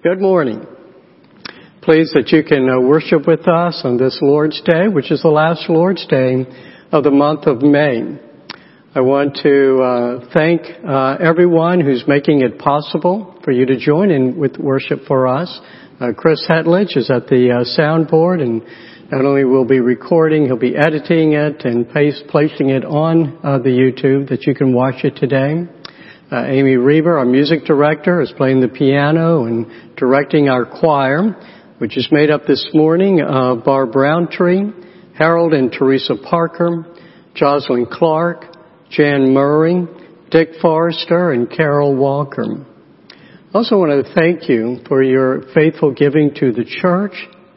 Good morning. Pleased that you can uh, worship with us on this Lord's Day, which is the last Lord's Day of the month of May. I want to uh, thank uh, everyone who's making it possible for you to join in with worship for us. Uh, Chris Hetledge is at the uh, soundboard and not only will be recording, he'll be editing it and paste, placing it on uh, the YouTube that you can watch it today. Uh, Amy Reber, our music director, is playing the piano and directing our choir, which is made up this morning of Barb Browntree, Harold and Teresa Parker, Jocelyn Clark, Jan Murray, Dick Forrester, and Carol Walker. I also want to thank you for your faithful giving to the church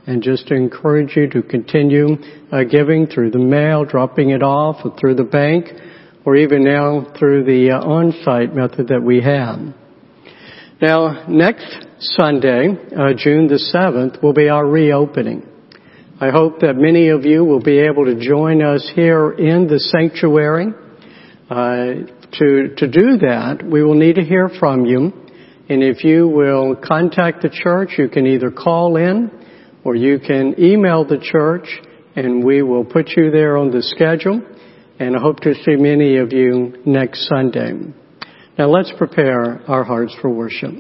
and just to encourage you to continue uh, giving through the mail, dropping it off, or through the bank, or even now through the uh, on-site method that we have. Now, next Sunday, uh, June the 7th, will be our reopening. I hope that many of you will be able to join us here in the sanctuary. Uh, to, to do that, we will need to hear from you. And if you will contact the church, you can either call in or you can email the church and we will put you there on the schedule and I hope to see many of you next Sunday. Now let's prepare our hearts for worship.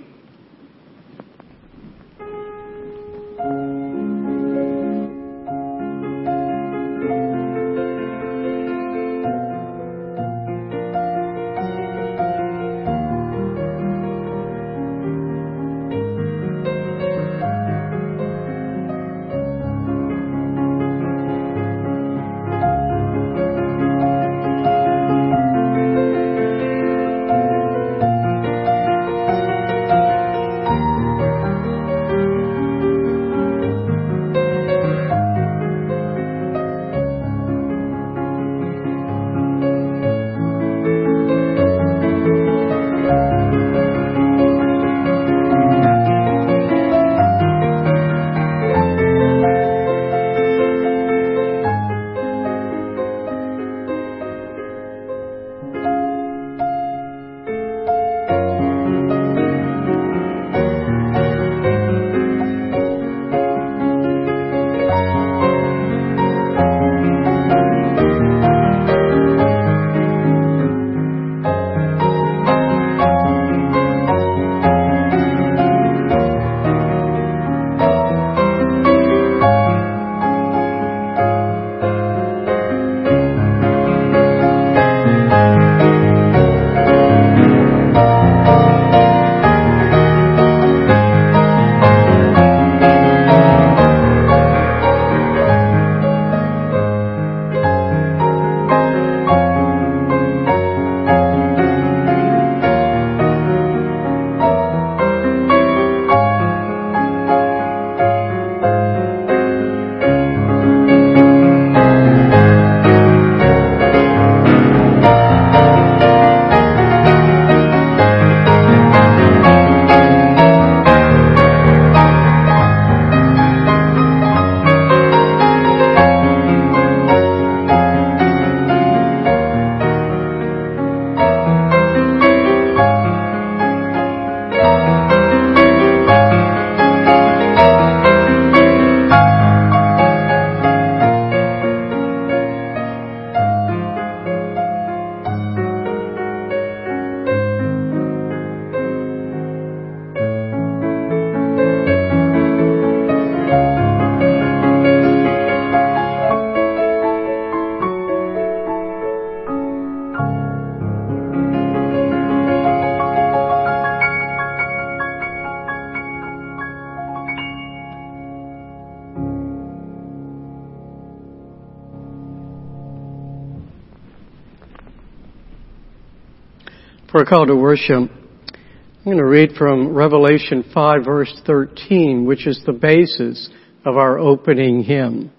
Call to worship, I'm going to read from Revelation 5 verse 13, which is the basis of our opening hymn.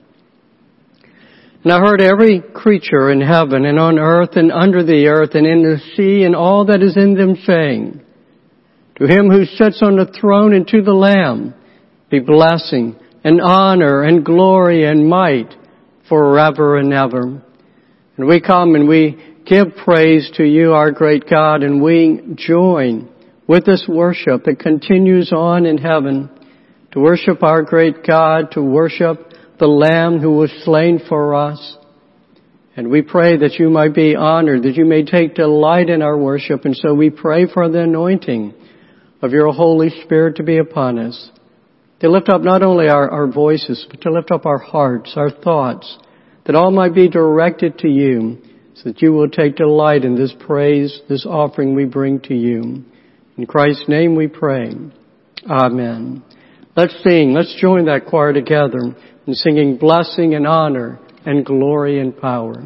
And I heard every creature in heaven and on earth and under the earth and in the sea and all that is in them saying, To him who sits on the throne and to the Lamb be blessing and honor and glory and might forever and ever. And we come and we give praise to you, our great God, and we join with this worship that continues on in heaven to worship our great God, to worship the Lamb who was slain for us. And we pray that you might be honored, that you may take delight in our worship. And so we pray for the anointing of your Holy Spirit to be upon us. To lift up not only our, our voices, but to lift up our hearts, our thoughts, that all might be directed to you, so that you will take delight in this praise, this offering we bring to you. In Christ's name we pray. Amen. Let's sing. Let's join that choir together in singing blessing and honor and glory and power.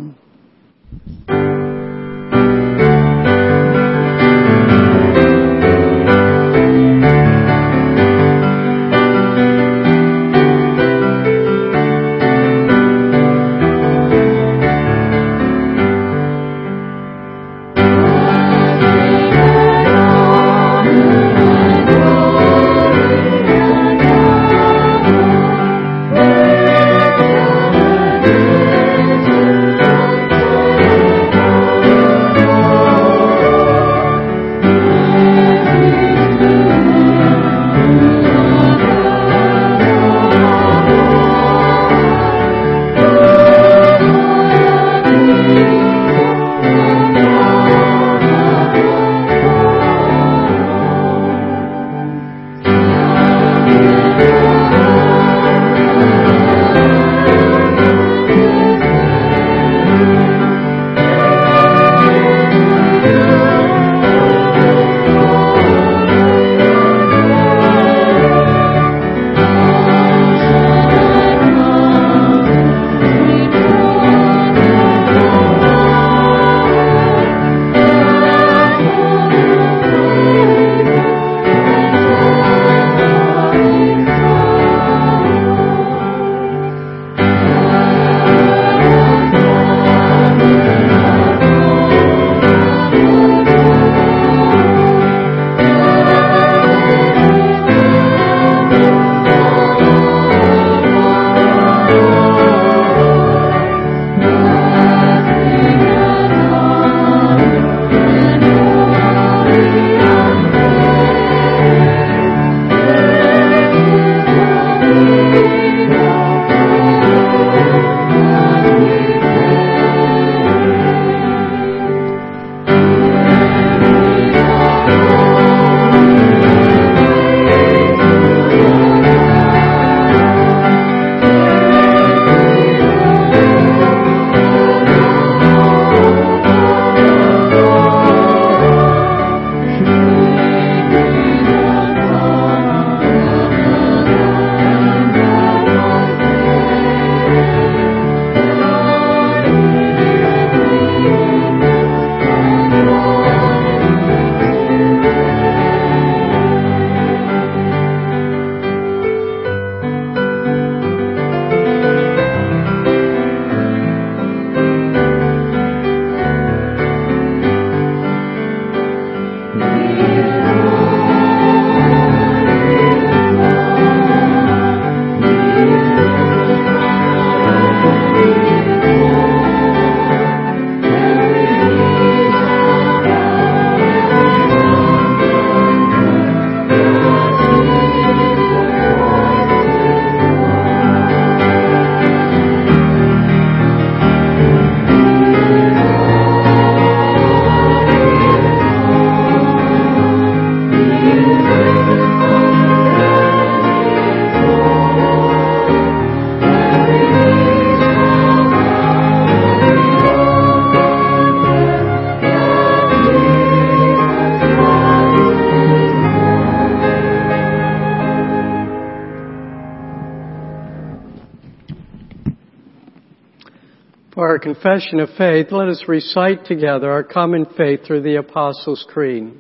Confession of faith, let us recite together our common faith through the Apostles' Creed.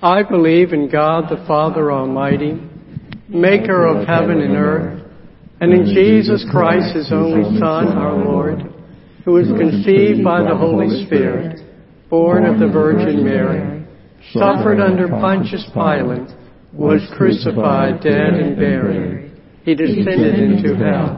I believe in God the Father Almighty, maker of heaven and earth, and in Jesus Christ, his only Son, our Lord, who was conceived by the Holy Spirit, born of the Virgin Mary, suffered under Pontius Pilate, was crucified, dead, and buried. He descended into hell.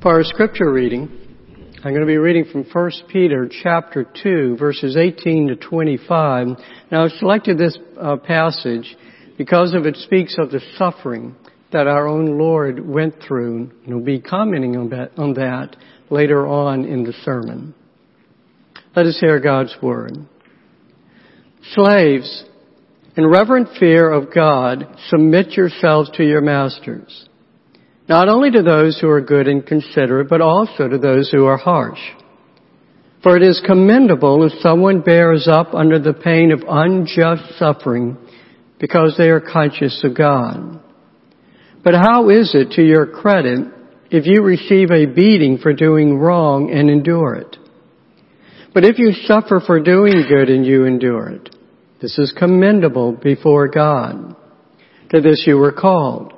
For our scripture reading, I'm going to be reading from 1 Peter chapter 2 verses 18 to 25. Now I've selected this uh, passage because of it speaks of the suffering that our own Lord went through. And we'll be commenting on that, on that later on in the sermon. Let us hear God's word. Slaves, in reverent fear of God, submit yourselves to your masters not only to those who are good and considerate, but also to those who are harsh. For it is commendable if someone bears up under the pain of unjust suffering because they are conscious of God. But how is it to your credit if you receive a beating for doing wrong and endure it? But if you suffer for doing good and you endure it, this is commendable before God. To this you were called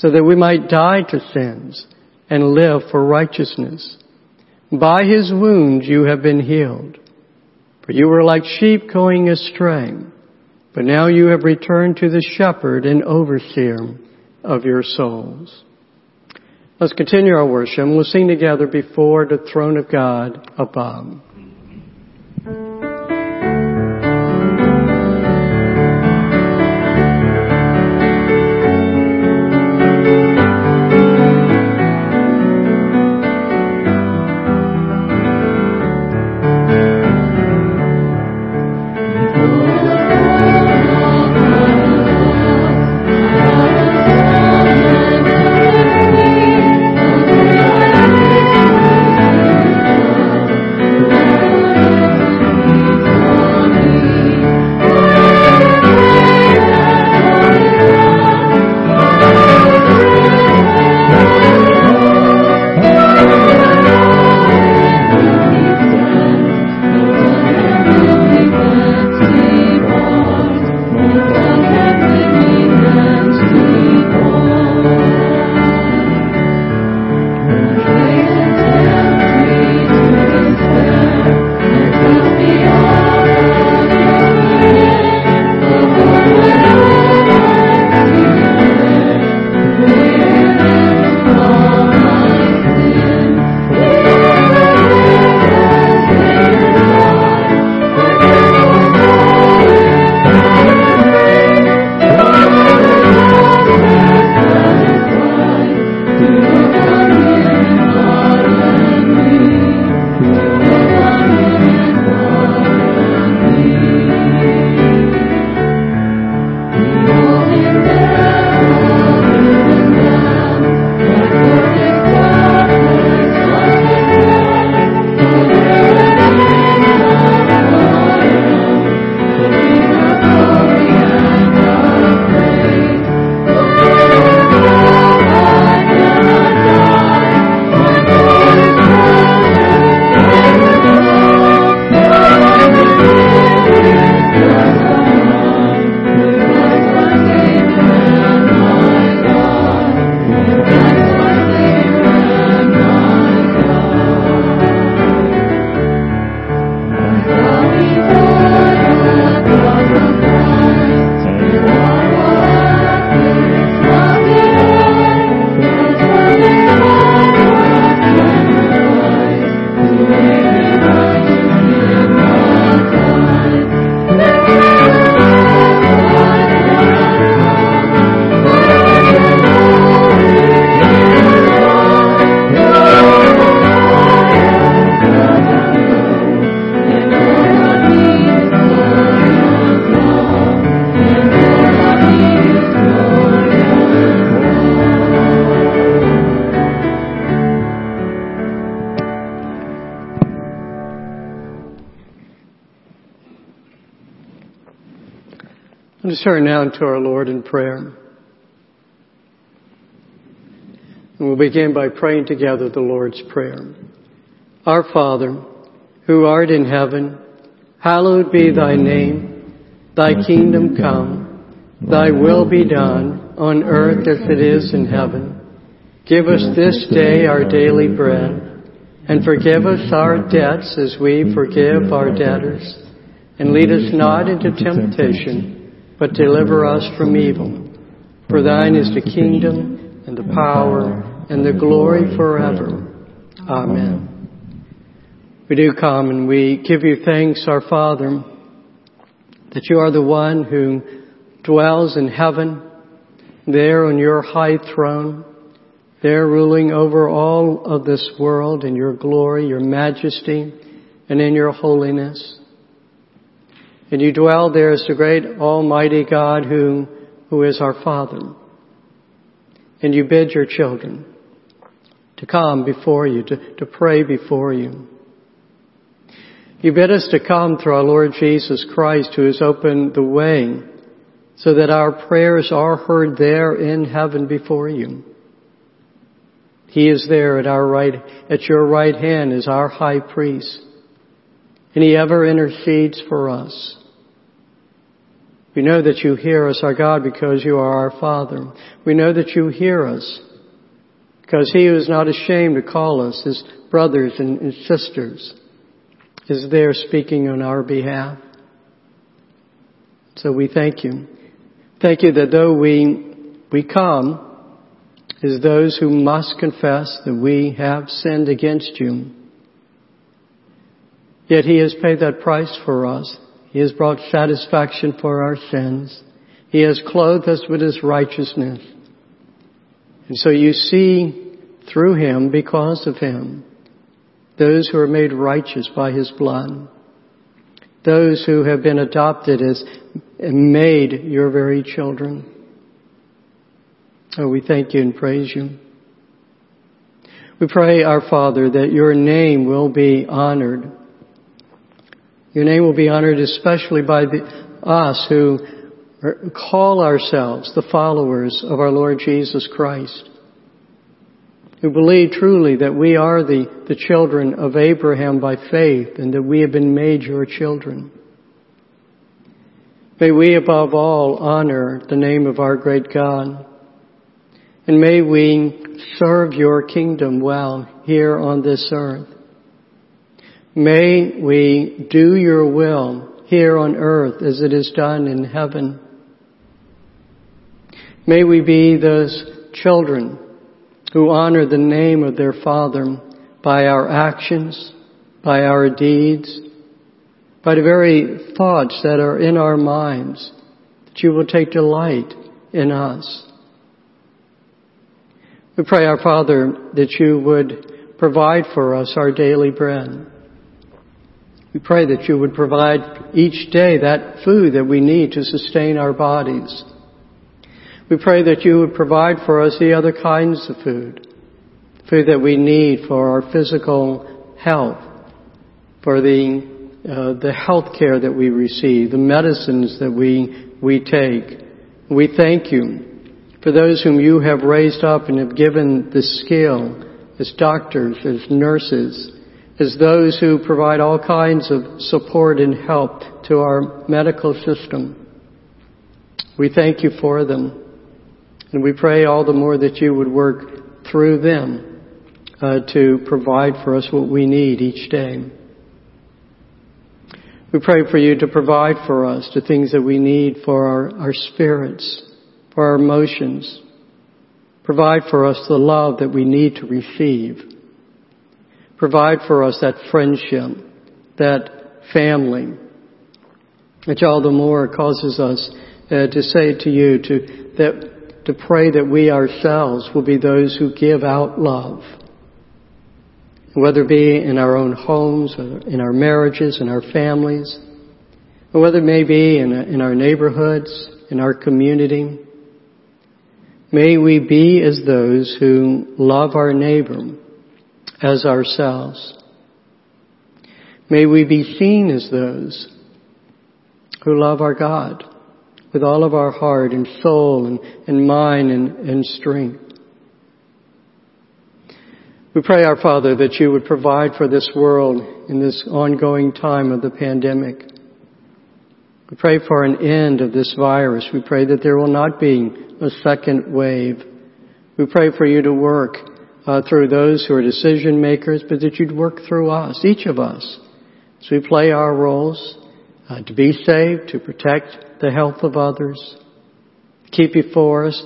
so that we might die to sins and live for righteousness. By his wounds you have been healed. For you were like sheep going astray, but now you have returned to the shepherd and overseer of your souls. Let's continue our worship. We'll sing together before the throne of God above. Turn now to our Lord in prayer. And we'll begin by praying together the Lord's Prayer. Our Father, who art in heaven, hallowed be thy name. Thy kingdom come. Thy will be done on earth as it is in heaven. Give us this day our daily bread and forgive us our debts as we forgive our debtors. And lead us not into temptation but deliver us from evil. For thine is the kingdom and the power and the glory forever. Amen. We do come and we give you thanks, our Father, that you are the one who dwells in heaven, there on your high throne, there ruling over all of this world in your glory, your majesty, and in your holiness. And you dwell there as the great Almighty God who, who is our Father. And you bid your children to come before you, to, to pray before you. You bid us to come through our Lord Jesus Christ who has opened the way so that our prayers are heard there in heaven before you. He is there at our right, at your right hand as our high priest. And he ever intercedes for us. We know that you hear us, our God, because you are our Father. We know that you hear us because he who is not ashamed to call us his brothers and sisters is there speaking on our behalf. So we thank you. Thank you that though we, we come as those who must confess that we have sinned against you, yet he has paid that price for us. He has brought satisfaction for our sins. He has clothed us with His righteousness. And so you see through Him, because of Him, those who are made righteous by His blood. Those who have been adopted as made your very children. Oh, we thank you and praise you. We pray, our Father, that your name will be honored your name will be honored especially by the, us who er, call ourselves the followers of our Lord Jesus Christ, who believe truly that we are the, the children of Abraham by faith and that we have been made your children. May we above all honor the name of our great God. And may we serve your kingdom well here on this earth. May we do your will here on earth as it is done in heaven. May we be those children who honor the name of their Father by our actions, by our deeds, by the very thoughts that are in our minds, that you will take delight in us. We pray, our Father, that you would provide for us our daily bread. We pray that you would provide each day that food that we need to sustain our bodies. We pray that you would provide for us the other kinds of food, food that we need for our physical health, for the uh, the health care that we receive, the medicines that we we take. We thank you for those whom you have raised up and have given the skill as doctors, as nurses, is those who provide all kinds of support and help to our medical system. We thank you for them. And we pray all the more that you would work through them uh, to provide for us what we need each day. We pray for you to provide for us the things that we need for our, our spirits, for our emotions. Provide for us the love that we need to receive. Provide for us that friendship, that family, which all the more causes us uh, to say to you to that to pray that we ourselves will be those who give out love, whether it be in our own homes, in our marriages, in our families, or whether it may be in, in our neighborhoods, in our community. May we be as those who love our neighbor as ourselves. May we be seen as those who love our God, with all of our heart and soul and, and mind and, and strength. We pray, our Father, that you would provide for this world in this ongoing time of the pandemic. We pray for an end of this virus. We pray that there will not be a second wave. We pray for you to work uh, through those who are decision makers, but that you'd work through us, each of us, as we play our roles uh, to be saved, to protect the health of others, keep before us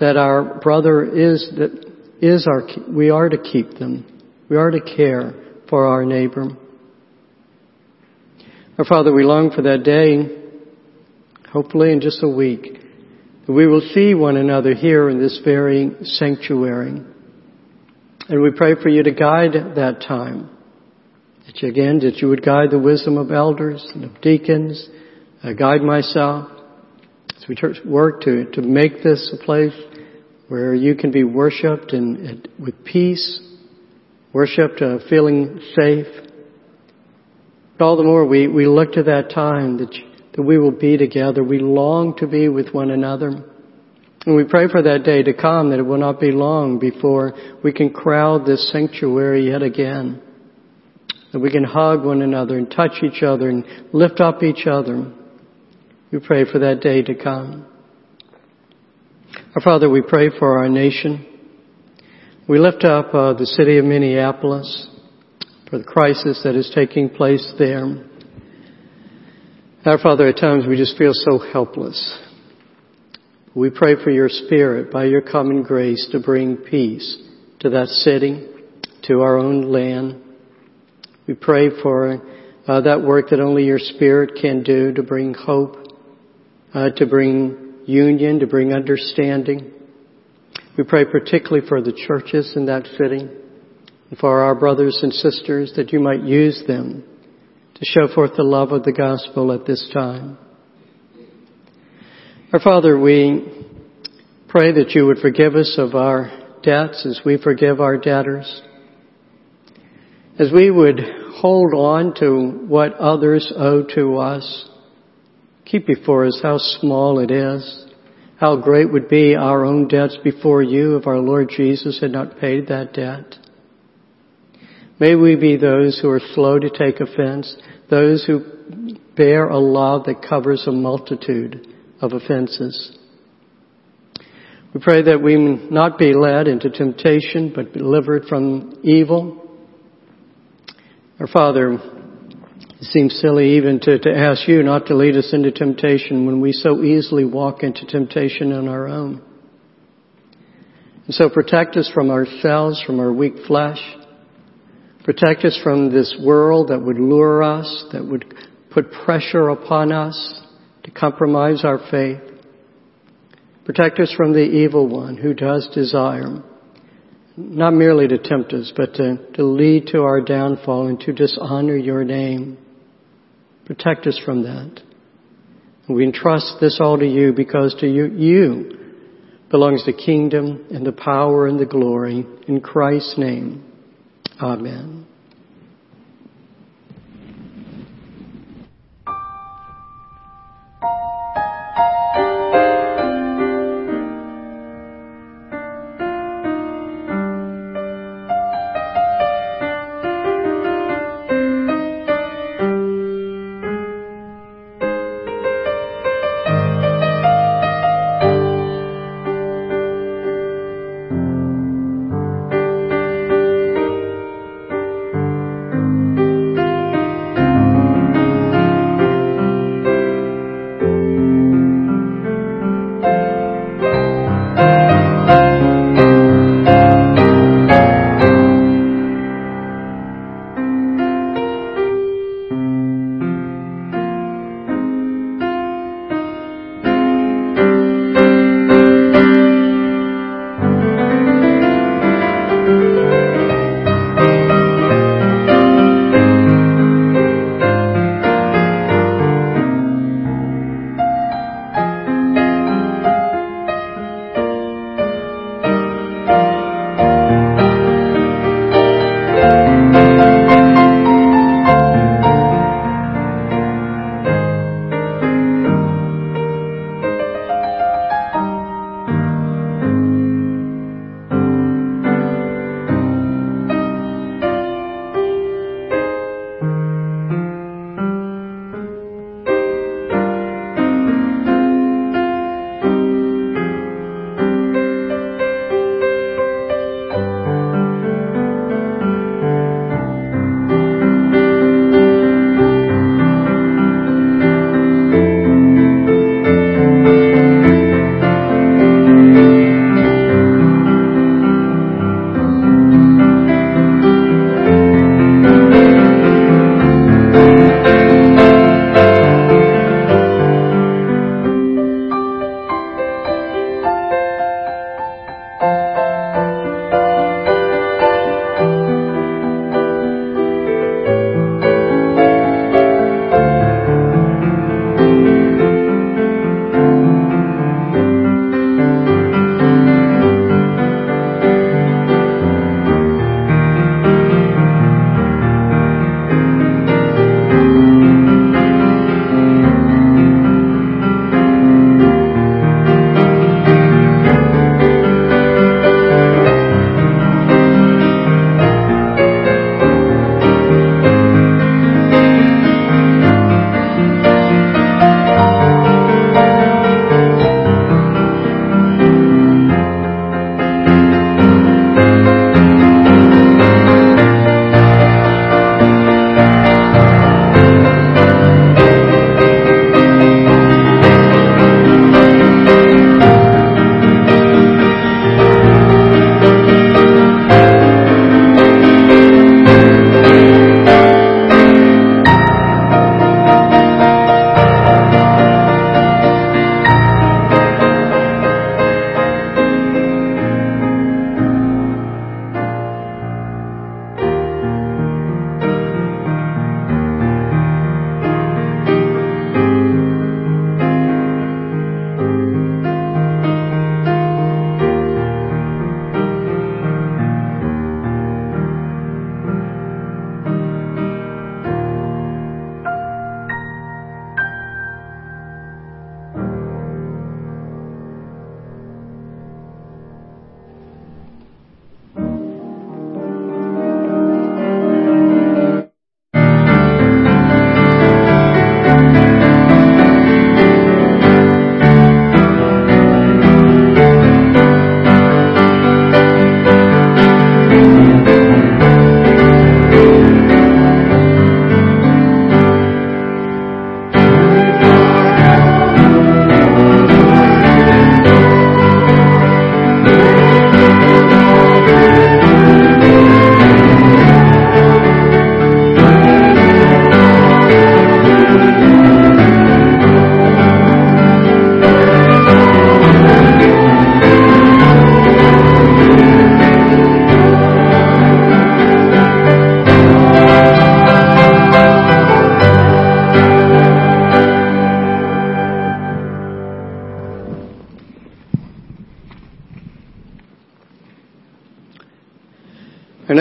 that our brother is that is our we are to keep them, we are to care for our neighbor. Our Father, we long for that day, hopefully in just a week, that we will see one another here in this very sanctuary. And we pray for you to guide that time. That you, again, that you would guide the wisdom of elders and of deacons, uh, guide myself as we work to, to make this a place where you can be worshiped and, and with peace, worshiped, uh, feeling safe. But all the more we, we look to that time that, you, that we will be together. We long to be with one another. And we pray for that day to come that it will not be long before we can crowd this sanctuary yet again. That we can hug one another and touch each other and lift up each other. We pray for that day to come. Our Father, we pray for our nation. We lift up uh, the city of Minneapolis for the crisis that is taking place there. Our Father, at times we just feel so helpless. We pray for your Spirit by your common grace to bring peace to that city, to our own land. We pray for uh, that work that only your Spirit can do to bring hope, uh, to bring union, to bring understanding. We pray particularly for the churches in that city and for our brothers and sisters that you might use them to show forth the love of the gospel at this time. Our Father, we pray that you would forgive us of our debts as we forgive our debtors. As we would hold on to what others owe to us, keep before us how small it is, how great would be our own debts before you if our Lord Jesus had not paid that debt. May we be those who are slow to take offense, those who bear a love that covers a multitude of offenses. We pray that we not be led into temptation, but delivered from evil. Our Father, it seems silly even to, to ask you not to lead us into temptation when we so easily walk into temptation on our own. And so protect us from ourselves, from our weak flesh. Protect us from this world that would lure us, that would put pressure upon us to compromise our faith. Protect us from the evil one who does desire not merely to tempt us, but to, to lead to our downfall and to dishonor your name. Protect us from that. We entrust this all to you because to you, you belongs the kingdom and the power and the glory. In Christ's name, Amen.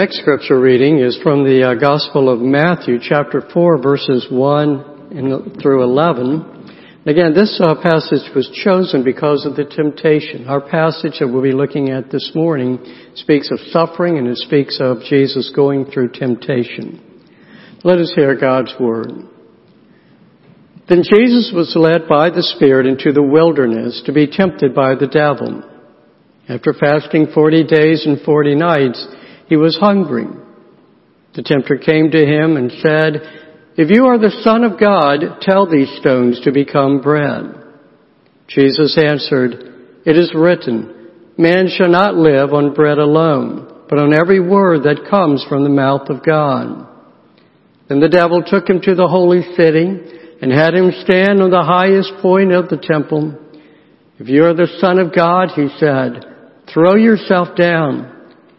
Next scripture reading is from the uh, Gospel of Matthew, chapter 4, verses 1 through 11. Again, this uh, passage was chosen because of the temptation. Our passage that we'll be looking at this morning speaks of suffering and it speaks of Jesus going through temptation. Let us hear God's word. Then Jesus was led by the Spirit into the wilderness to be tempted by the devil. After fasting forty days and forty nights, he was hungry. The tempter came to him and said, If you are the Son of God, tell these stones to become bread. Jesus answered, It is written, Man shall not live on bread alone, but on every word that comes from the mouth of God. Then the devil took him to the holy city and had him stand on the highest point of the temple. If you are the Son of God, he said, throw yourself down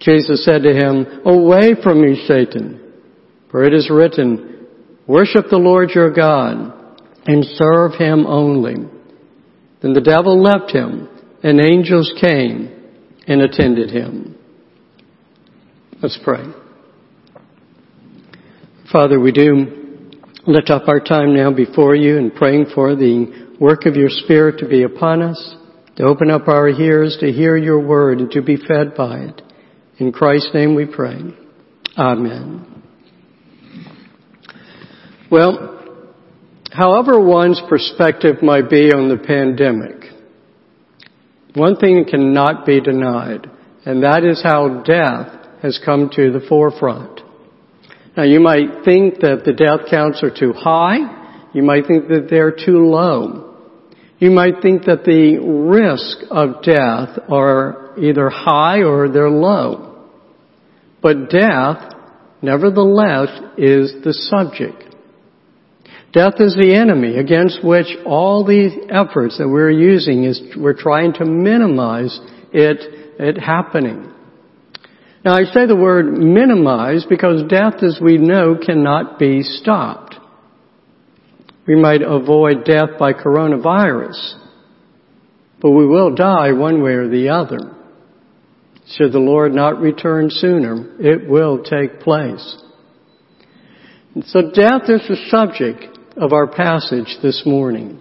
Jesus said to him, Away from me, Satan, for it is written, Worship the Lord your God and serve him only. Then the devil left him, and angels came and attended him. Let's pray. Father, we do lift up our time now before you and praying for the work of your Spirit to be upon us, to open up our ears to hear your word and to be fed by it. In Christ's name we pray. Amen. Well, however one's perspective might be on the pandemic, one thing cannot be denied, and that is how death has come to the forefront. Now you might think that the death counts are too high. You might think that they're too low. You might think that the risk of death are either high or they're low. But death, nevertheless, is the subject. Death is the enemy against which all these efforts that we're using is we're trying to minimize it, it happening. Now I say the word minimize because death, as we know, cannot be stopped. We might avoid death by coronavirus, but we will die one way or the other. Should the Lord not return sooner, it will take place. so death is the subject of our passage this morning.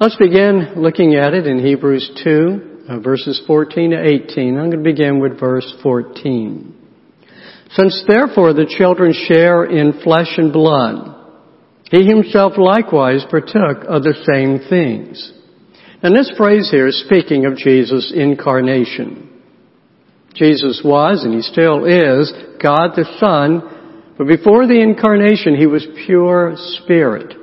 Let's begin looking at it in Hebrews 2, uh, verses 14 to 18. I'm going to begin with verse 14. Since therefore the children share in flesh and blood, he himself likewise partook of the same things. And this phrase here is speaking of Jesus' incarnation. Jesus was, and he still is, God the Son, but before the incarnation, he was pure spirit.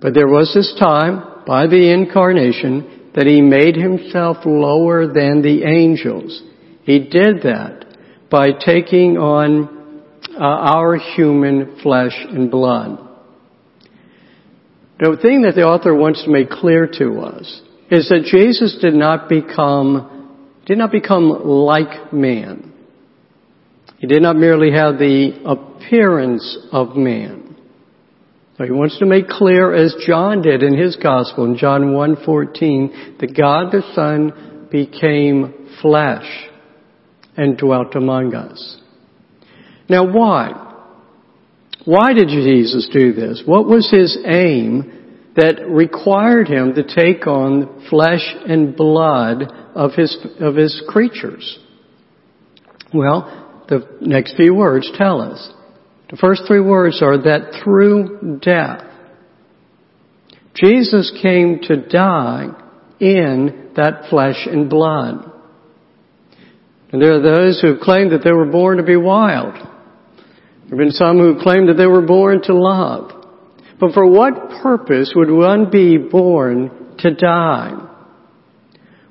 But there was this time, by the incarnation, that he made himself lower than the angels. He did that by taking on uh, our human flesh and blood. The thing that the author wants to make clear to us is that Jesus did not become did not become like man. He did not merely have the appearance of man. So he wants to make clear, as John did in his gospel in John 1.14, that God the Son became flesh and dwelt among us. Now why? Why did Jesus do this? What was his aim that required him to take on flesh and blood of his, of his creatures? Well, the next few words tell us. The first three words are that through death, Jesus came to die in that flesh and blood. And there are those who have claimed that they were born to be wild. There have been some who claim that they were born to love. But for what purpose would one be born to die?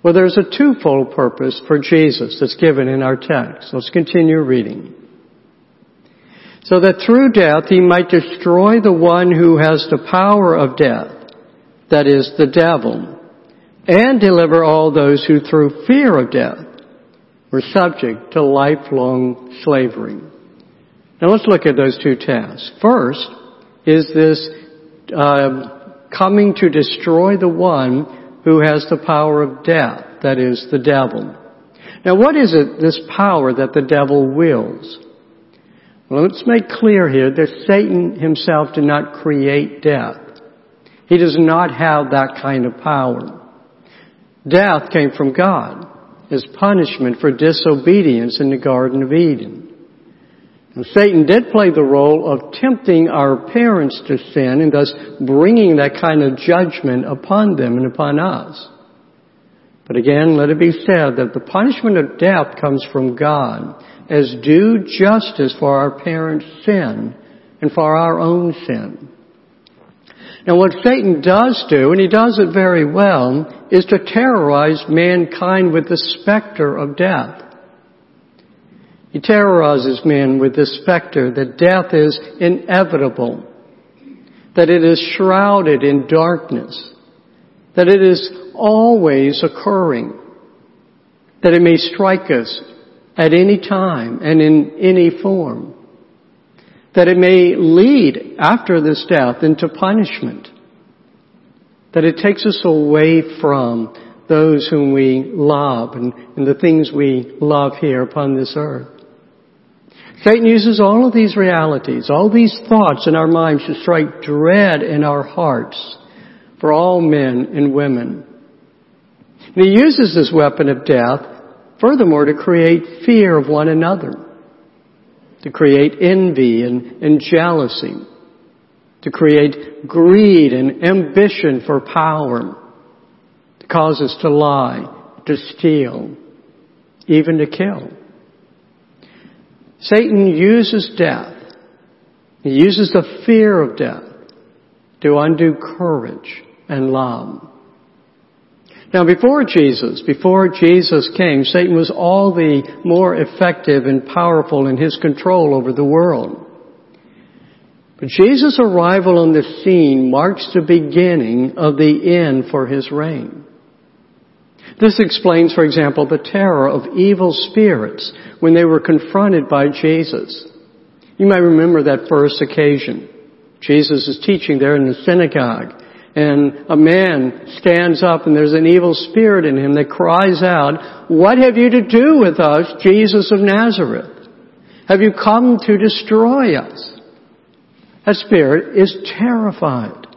Well, there's a twofold purpose for Jesus that's given in our text. Let's continue reading. So that through death he might destroy the one who has the power of death, that is, the devil, and deliver all those who through fear of death were subject to lifelong slavery. Now let's look at those two tasks. First is this uh, coming to destroy the one who has the power of death, that is, the devil. Now what is it, this power that the devil wills? Well, let's make clear here that Satan himself did not create death. He does not have that kind of power. Death came from God as punishment for disobedience in the Garden of Eden. Satan did play the role of tempting our parents to sin and thus bringing that kind of judgment upon them and upon us. But again, let it be said that the punishment of death comes from God as due justice for our parents' sin and for our own sin. Now what Satan does do, and he does it very well, is to terrorize mankind with the specter of death. He terrorizes men with the specter that death is inevitable, that it is shrouded in darkness, that it is always occurring, that it may strike us at any time and in any form that it may lead after this death into punishment, that it takes us away from those whom we love and, and, the things we love here upon this earth. Satan uses all of these realities, all these thoughts in our minds to strike dread in our hearts for all men and women. And he uses this weapon of death, furthermore, to create fear of one another to create envy and, and jealousy, to create greed and ambition for power, to cause us to lie, to steal, even to kill. Satan uses death. He uses the fear of death to undo courage and love. Now before Jesus, before Jesus came, Satan was all the more effective and powerful in his control over the world. But Jesus' arrival on the scene marks the beginning of the end for his reign. This explains, for example, the terror of evil spirits when they were confronted by Jesus. You might remember that first occasion. Jesus is teaching there in the synagogue and a man stands up and there's an evil spirit in him that cries out, What have you to do with us, Jesus of Nazareth? Have you come to destroy us? That spirit is terrified.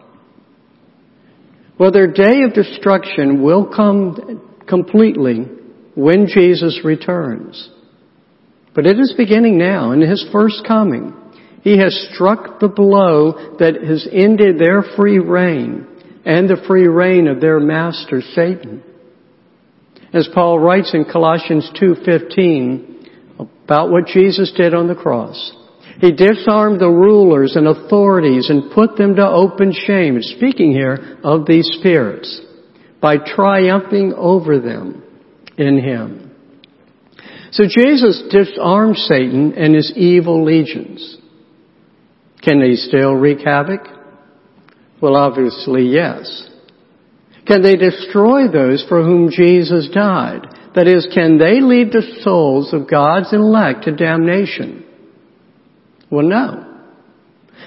Well, their day of destruction will come completely when Jesus returns. But it is beginning now in His first coming. He has struck the blow that has ended their free reign and the free reign of their master Satan. As Paul writes in Colossians 2:15 about what Jesus did on the cross. He disarmed the rulers and authorities and put them to open shame. Speaking here of these spirits by triumphing over them in Him. So Jesus disarmed Satan and his evil legions. Can they still wreak havoc? Well, obviously, yes. Can they destroy those for whom Jesus died? That is, can they lead the souls of God's elect to damnation? Well, no.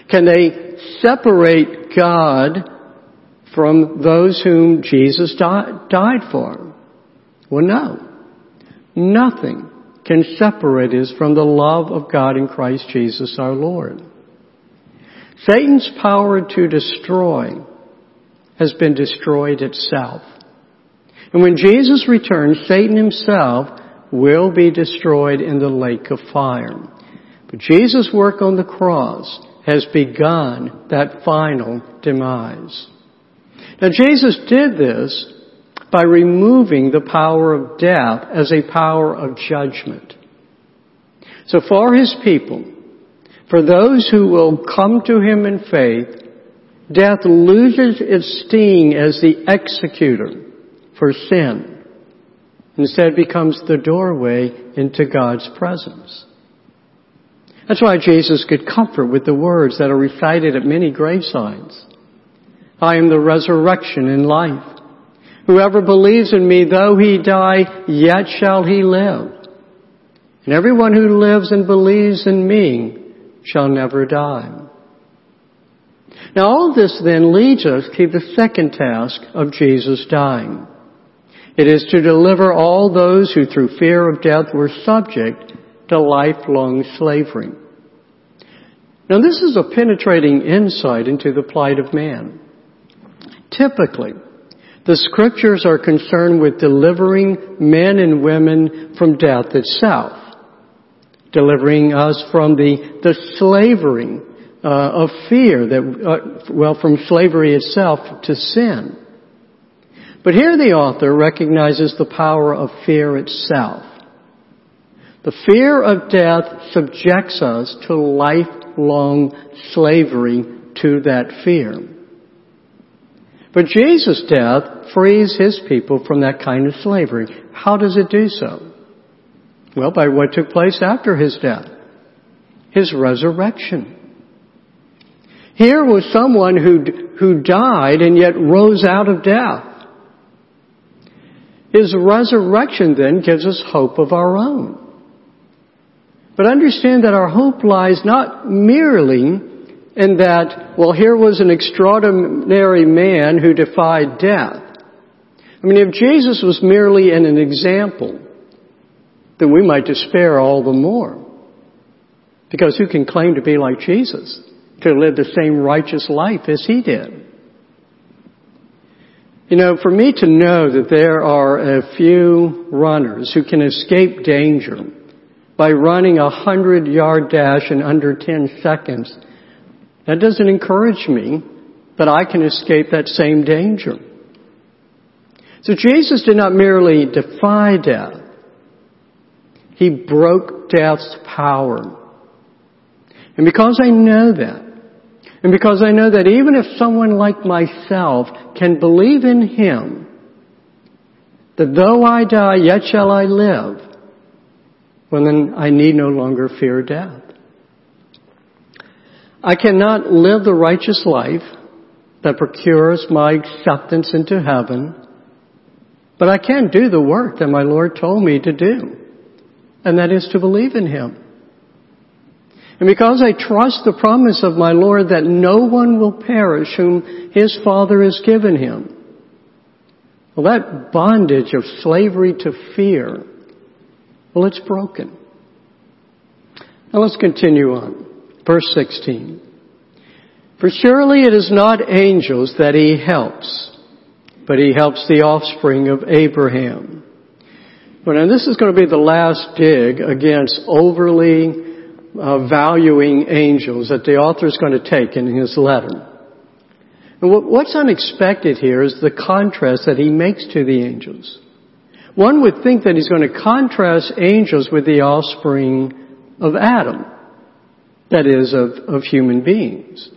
Can they separate God from those whom Jesus died for? Well, no. Nothing can separate us from the love of God in Christ Jesus our Lord. Satan's power to destroy has been destroyed itself. And when Jesus returns, Satan himself will be destroyed in the lake of fire. But Jesus' work on the cross has begun that final demise. Now Jesus did this by removing the power of death as a power of judgment. So for his people, for those who will come to him in faith, death loses its sting as the executor for sin. Instead becomes the doorway into God's presence. That's why Jesus could comfort with the words that are recited at many gravesides. I am the resurrection and life. Whoever believes in me, though he die, yet shall he live. And everyone who lives and believes in me shall never die. Now all this then leads us to the second task of Jesus dying. It is to deliver all those who through fear of death were subject to lifelong slavery. Now this is a penetrating insight into the plight of man. Typically, the scriptures are concerned with delivering men and women from death itself, delivering us from the, the slavery uh, of fear that, uh, well, from slavery itself to sin. But here the author recognizes the power of fear itself. The fear of death subjects us to lifelong slavery to that fear. But Jesus' death frees his people from that kind of slavery. How does it do so? Well, by what took place after his death. His resurrection. Here was someone who, who died and yet rose out of death. His resurrection then gives us hope of our own. But understand that our hope lies not merely in that, well, here was an extraordinary man who defied death. I mean, if Jesus was merely an example, then we might despair all the more. Because who can claim to be like Jesus? to live the same righteous life as he did. You know, for me to know that there are a few runners who can escape danger by running a hundred yard dash in under 10 seconds, that doesn't encourage me that I can escape that same danger. So Jesus did not merely defy death. He broke death's power. And because I know that, and because I know that even if someone like myself can believe in Him, that though I die, yet shall I live, well then I need no longer fear death. I cannot live the righteous life that procures my acceptance into heaven, but I can do the work that my Lord told me to do, and that is to believe in Him. And because I trust the promise of my Lord that no one will perish whom his Father has given him. Well, that bondage of slavery to fear, well, it's broken. Now let's continue on. Verse 16. For surely it is not angels that he helps, but he helps the offspring of Abraham. Well, now this is going to be the last dig against overly uh, valuing angels that the author is going to take in his letter. And what's unexpected here is the contrast that he makes to the angels. One would think that he's going to contrast angels with the offspring of Adam, that is, of, of human beings.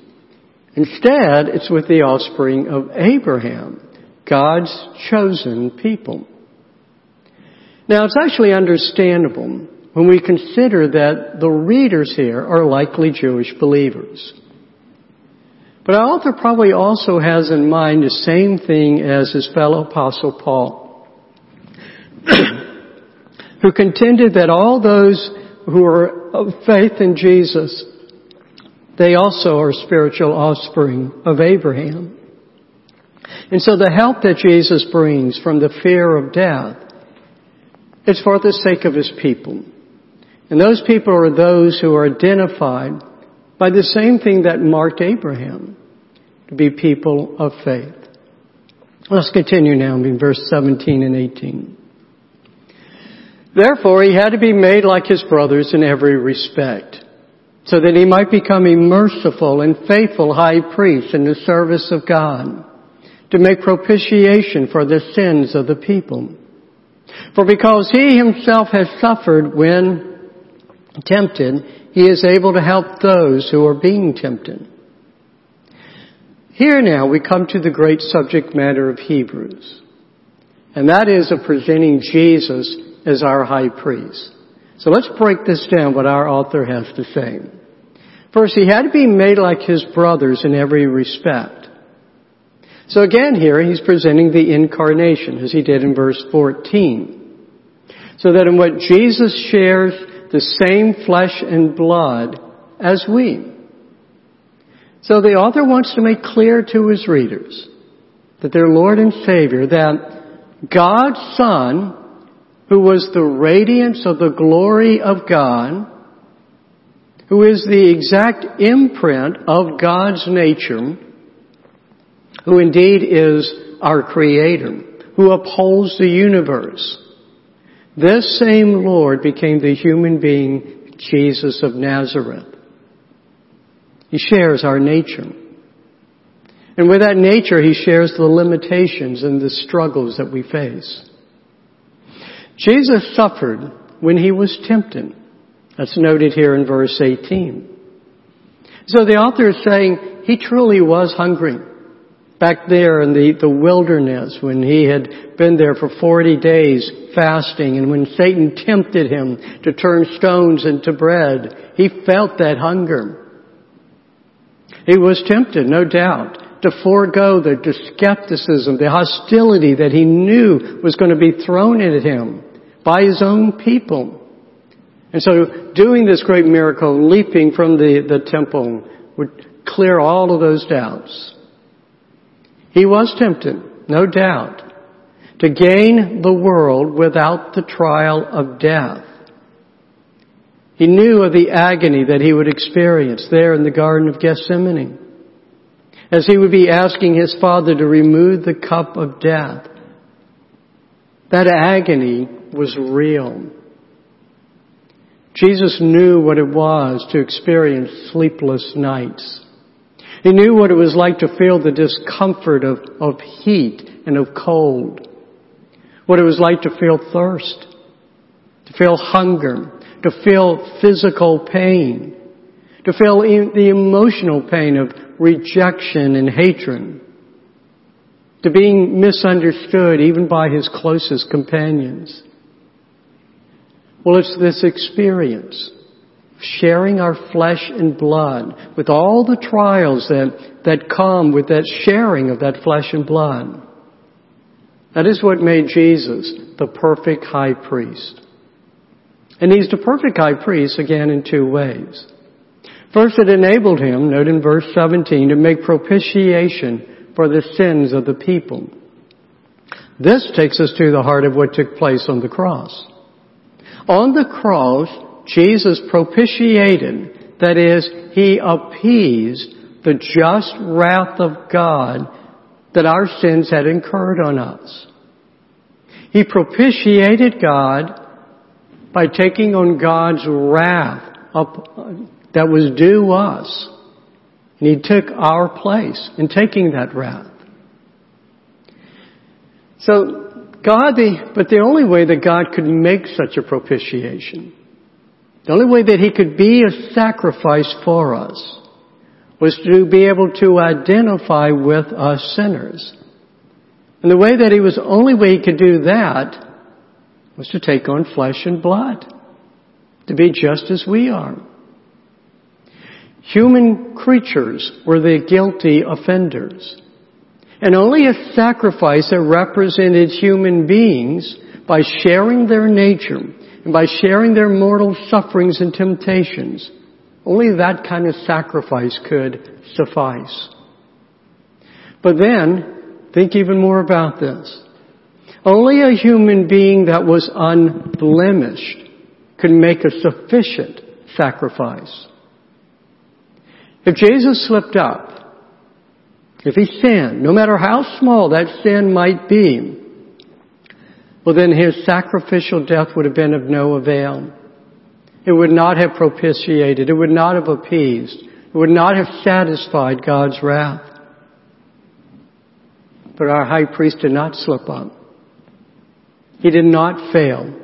Instead, it's with the offspring of Abraham, God's chosen people. Now, it's actually understandable when we consider that the readers here are likely Jewish believers. But our author probably also has in mind the same thing as his fellow apostle Paul, who contended that all those who are of faith in Jesus, they also are spiritual offspring of Abraham. And so the help that Jesus brings from the fear of death is for the sake of his people. And those people are those who are identified by the same thing that marked Abraham, to be people of faith. Let's continue now in verse 17 and 18. Therefore, he had to be made like his brothers in every respect, so that he might become a merciful and faithful high priest in the service of God, to make propitiation for the sins of the people. For because he himself has suffered when tempted, he is able to help those who are being tempted. Here now we come to the great subject matter of Hebrews. And that is of presenting Jesus as our high priest. So let's break this down, what our author has to say. First, he had to be made like his brothers in every respect. So again here, he's presenting the incarnation, as he did in verse 14. So that in what Jesus shares the same flesh and blood as we. So the author wants to make clear to his readers that their Lord and Savior, that God's Son, who was the radiance of the glory of God, who is the exact imprint of God's nature, who indeed is our Creator, who upholds the universe. This same Lord became the human being, Jesus of Nazareth. He shares our nature. And with that nature, he shares the limitations and the struggles that we face. Jesus suffered when he was tempted. That's noted here in verse 18. So the author is saying he truly was hungry. Back there in the, the wilderness when he had been there for 40 days fasting and when Satan tempted him to turn stones into bread, he felt that hunger. He was tempted, no doubt, to forego the, the skepticism, the hostility that he knew was going to be thrown at him by his own people. And so doing this great miracle, leaping from the, the temple, would clear all of those doubts. He was tempted, no doubt, to gain the world without the trial of death. He knew of the agony that he would experience there in the Garden of Gethsemane as he would be asking his Father to remove the cup of death. That agony was real. Jesus knew what it was to experience sleepless nights. He knew what it was like to feel the discomfort of, of heat and of cold. What it was like to feel thirst, to feel hunger, to feel physical pain, to feel the emotional pain of rejection and hatred, to being misunderstood even by his closest companions. Well, it's this experience, sharing our flesh and blood with all the trials that, that come with that sharing of that flesh and blood. That is what made Jesus the perfect high priest. And he's the perfect high priest again in two ways. First, it enabled him, note in verse 17, to make propitiation for the sins of the people. This takes us to the heart of what took place on the cross. On the cross, Jesus propitiated, that is, he appeased the just wrath of God that our sins had incurred on us. He propitiated God by taking on God's wrath that was due us. And He took our place in taking that wrath. So God, the, but the only way that God could make such a propitiation, the only way that He could be a sacrifice for us, was to be able to identify with us sinners. And the way that He was, only way He could do that was to take on flesh and blood, to be just as we are. Human creatures were the guilty offenders. And only a sacrifice that represented human beings by sharing their nature and by sharing their mortal sufferings and temptations, only that kind of sacrifice could suffice. But then, think even more about this. Only a human being that was unblemished could make a sufficient sacrifice. If Jesus slipped up, if he sinned, no matter how small that sin might be, well then his sacrificial death would have been of no avail. It would not have propitiated, it would not have appeased, it would not have satisfied God's wrath. But our high priest did not slip up. He did not fail.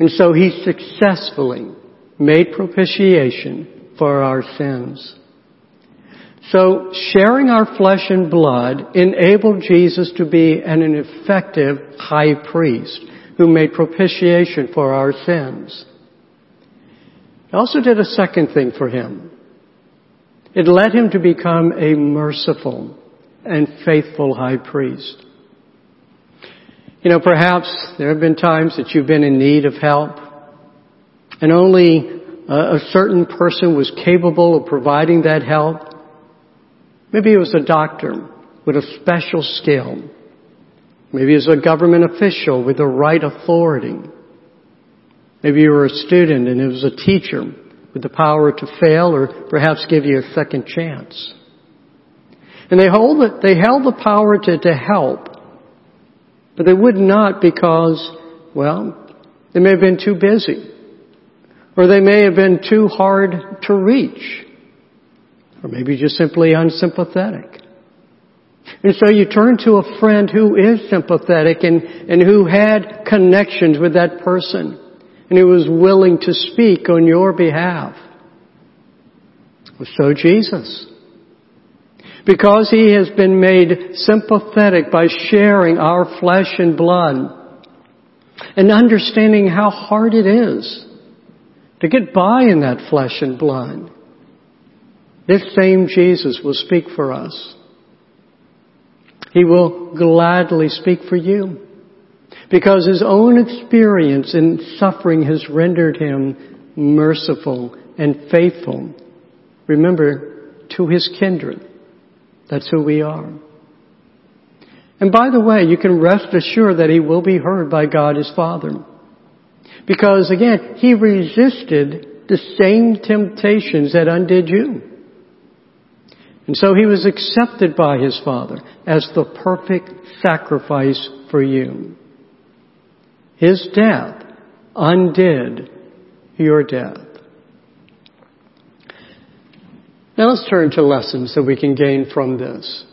And so he successfully made propitiation for our sins. So sharing our flesh and blood enabled Jesus to be an effective high priest who made propitiation for our sins. It also did a second thing for him. It led him to become a merciful and faithful high priest. You know, perhaps there have been times that you've been in need of help and only a certain person was capable of providing that help. Maybe it was a doctor with a special skill. Maybe it was a government official with the right authority. Maybe you were a student and it was a teacher with the power to fail or perhaps give you a second chance. And they hold it, they held the power to, to help, but they would not because, well, they may have been too busy. Or they may have been too hard to reach. Or maybe just simply unsympathetic. And so you turn to a friend who is sympathetic and, and who had connections with that person and who was willing to speak on your behalf. So Jesus. Because he has been made sympathetic by sharing our flesh and blood and understanding how hard it is to get by in that flesh and blood. This same Jesus will speak for us. He will gladly speak for you because his own experience in suffering has rendered him merciful and faithful. Remember, to his kindred. That's who we are. And by the way, you can rest assured that he will be heard by God his Father. Because again, he resisted the same temptations that undid you. And so he was accepted by his Father as the perfect sacrifice for you. His death undid your death. Now let's turn to lessons that we can gain from this.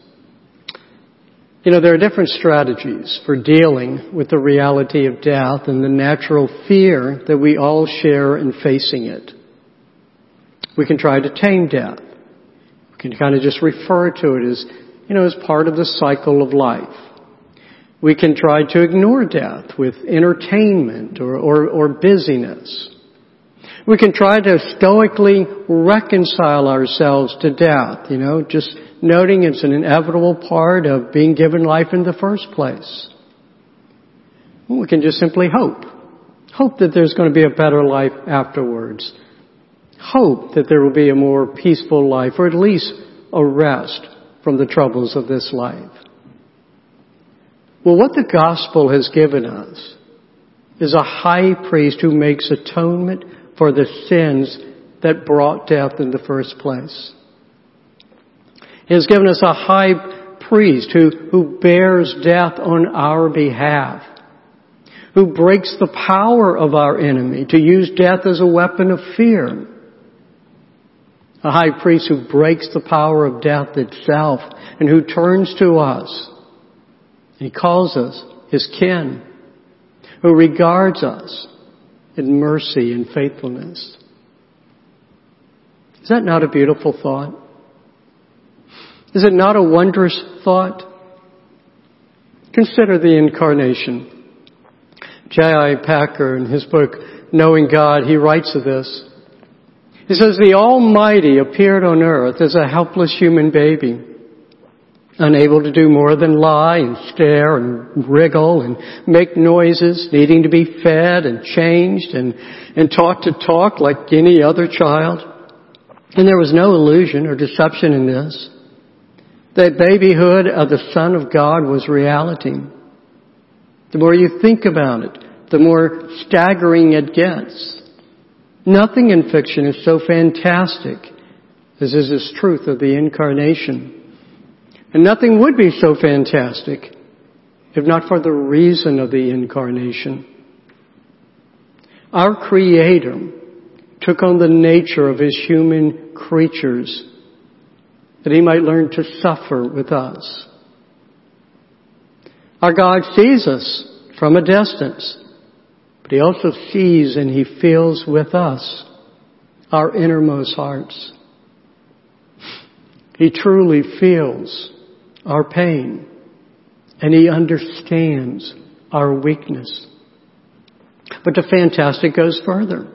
You know, there are different strategies for dealing with the reality of death and the natural fear that we all share in facing it. We can try to tame death. Can kind of just refer to it as, you know, as part of the cycle of life. We can try to ignore death with entertainment or, or, or busyness. We can try to stoically reconcile ourselves to death, you know, just noting it's an inevitable part of being given life in the first place. We can just simply hope. Hope that there's going to be a better life afterwards. Hope that there will be a more peaceful life, or at least a rest from the troubles of this life. Well, what the gospel has given us is a high priest who makes atonement for the sins that brought death in the first place. He has given us a high priest who, who bears death on our behalf, who breaks the power of our enemy to use death as a weapon of fear. A high priest who breaks the power of death itself and who turns to us. He calls us his kin, who regards us in mercy and faithfulness. Is that not a beautiful thought? Is it not a wondrous thought? Consider the incarnation. J.I. Packer in his book, Knowing God, he writes of this. He says, the Almighty appeared on earth as a helpless human baby, unable to do more than lie and stare and wriggle and make noises, needing to be fed and changed and, and taught to talk like any other child. And there was no illusion or deception in this. The babyhood of the Son of God was reality. The more you think about it, the more staggering it gets. Nothing in fiction is so fantastic as is this truth of the incarnation. And nothing would be so fantastic if not for the reason of the incarnation. Our Creator took on the nature of His human creatures that he might learn to suffer with us. Our God sees us from a distance, but he also sees and he feels with us our innermost hearts. He truly feels our pain and He understands our weakness. But the fantastic goes further.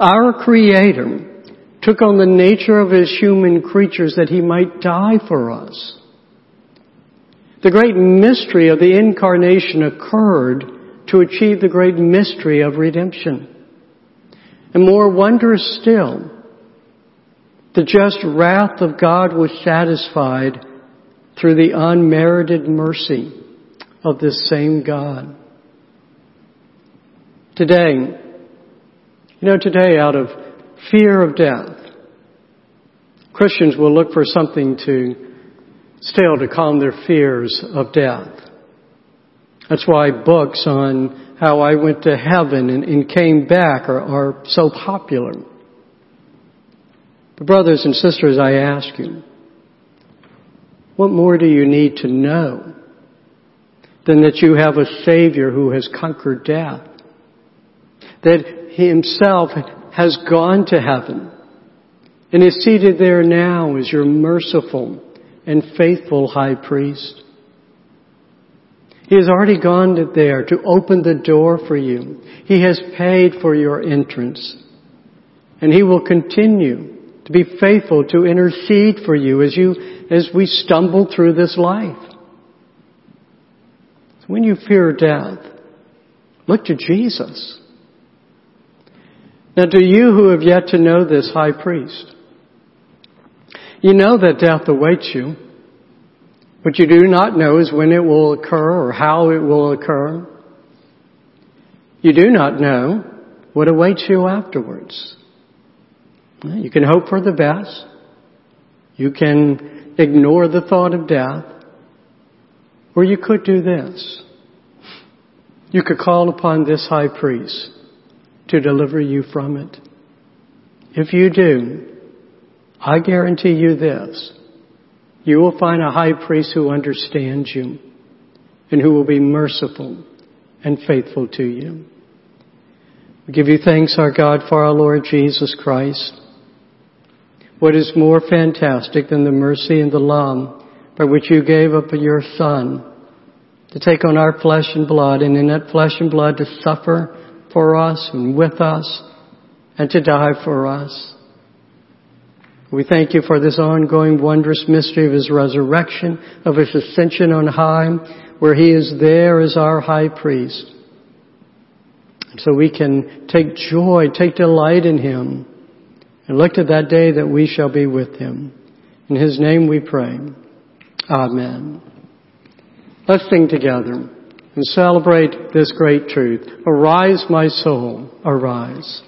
Our Creator took on the nature of His human creatures that He might die for us. The great mystery of the incarnation occurred to achieve the great mystery of redemption. And more wondrous still, the just wrath of God was satisfied through the unmerited mercy of this same God. Today, you know, today out of fear of death, Christians will look for something to still to calm their fears of death. That's why books on how I went to heaven and, and came back are, are so popular. But brothers and sisters, I ask you, what more do you need to know than that you have a Savior who has conquered death? That He Himself has gone to heaven and is seated there now as your merciful and faithful high priest. He has already gone there to open the door for you. He has paid for your entrance. And He will continue to be faithful to intercede for you as you, as we stumble through this life. When you fear death, look to Jesus. Now to you who have yet to know this high priest, you know that death awaits you. What you do not know is when it will occur or how it will occur. You do not know what awaits you afterwards. You can hope for the best. You can ignore the thought of death. Or you could do this. You could call upon this high priest to deliver you from it. If you do, I guarantee you this. You will find a high priest who understands you and who will be merciful and faithful to you. We give you thanks, our God, for our Lord Jesus Christ. What is more fantastic than the mercy and the love by which you gave up your Son to take on our flesh and blood and in that flesh and blood to suffer for us and with us and to die for us? We thank you for this ongoing wondrous mystery of His resurrection, of His ascension on high, where He is there as our high priest. So we can take joy, take delight in Him, and look to that day that we shall be with Him. In His name we pray. Amen. Let's sing together and celebrate this great truth. Arise, my soul, arise.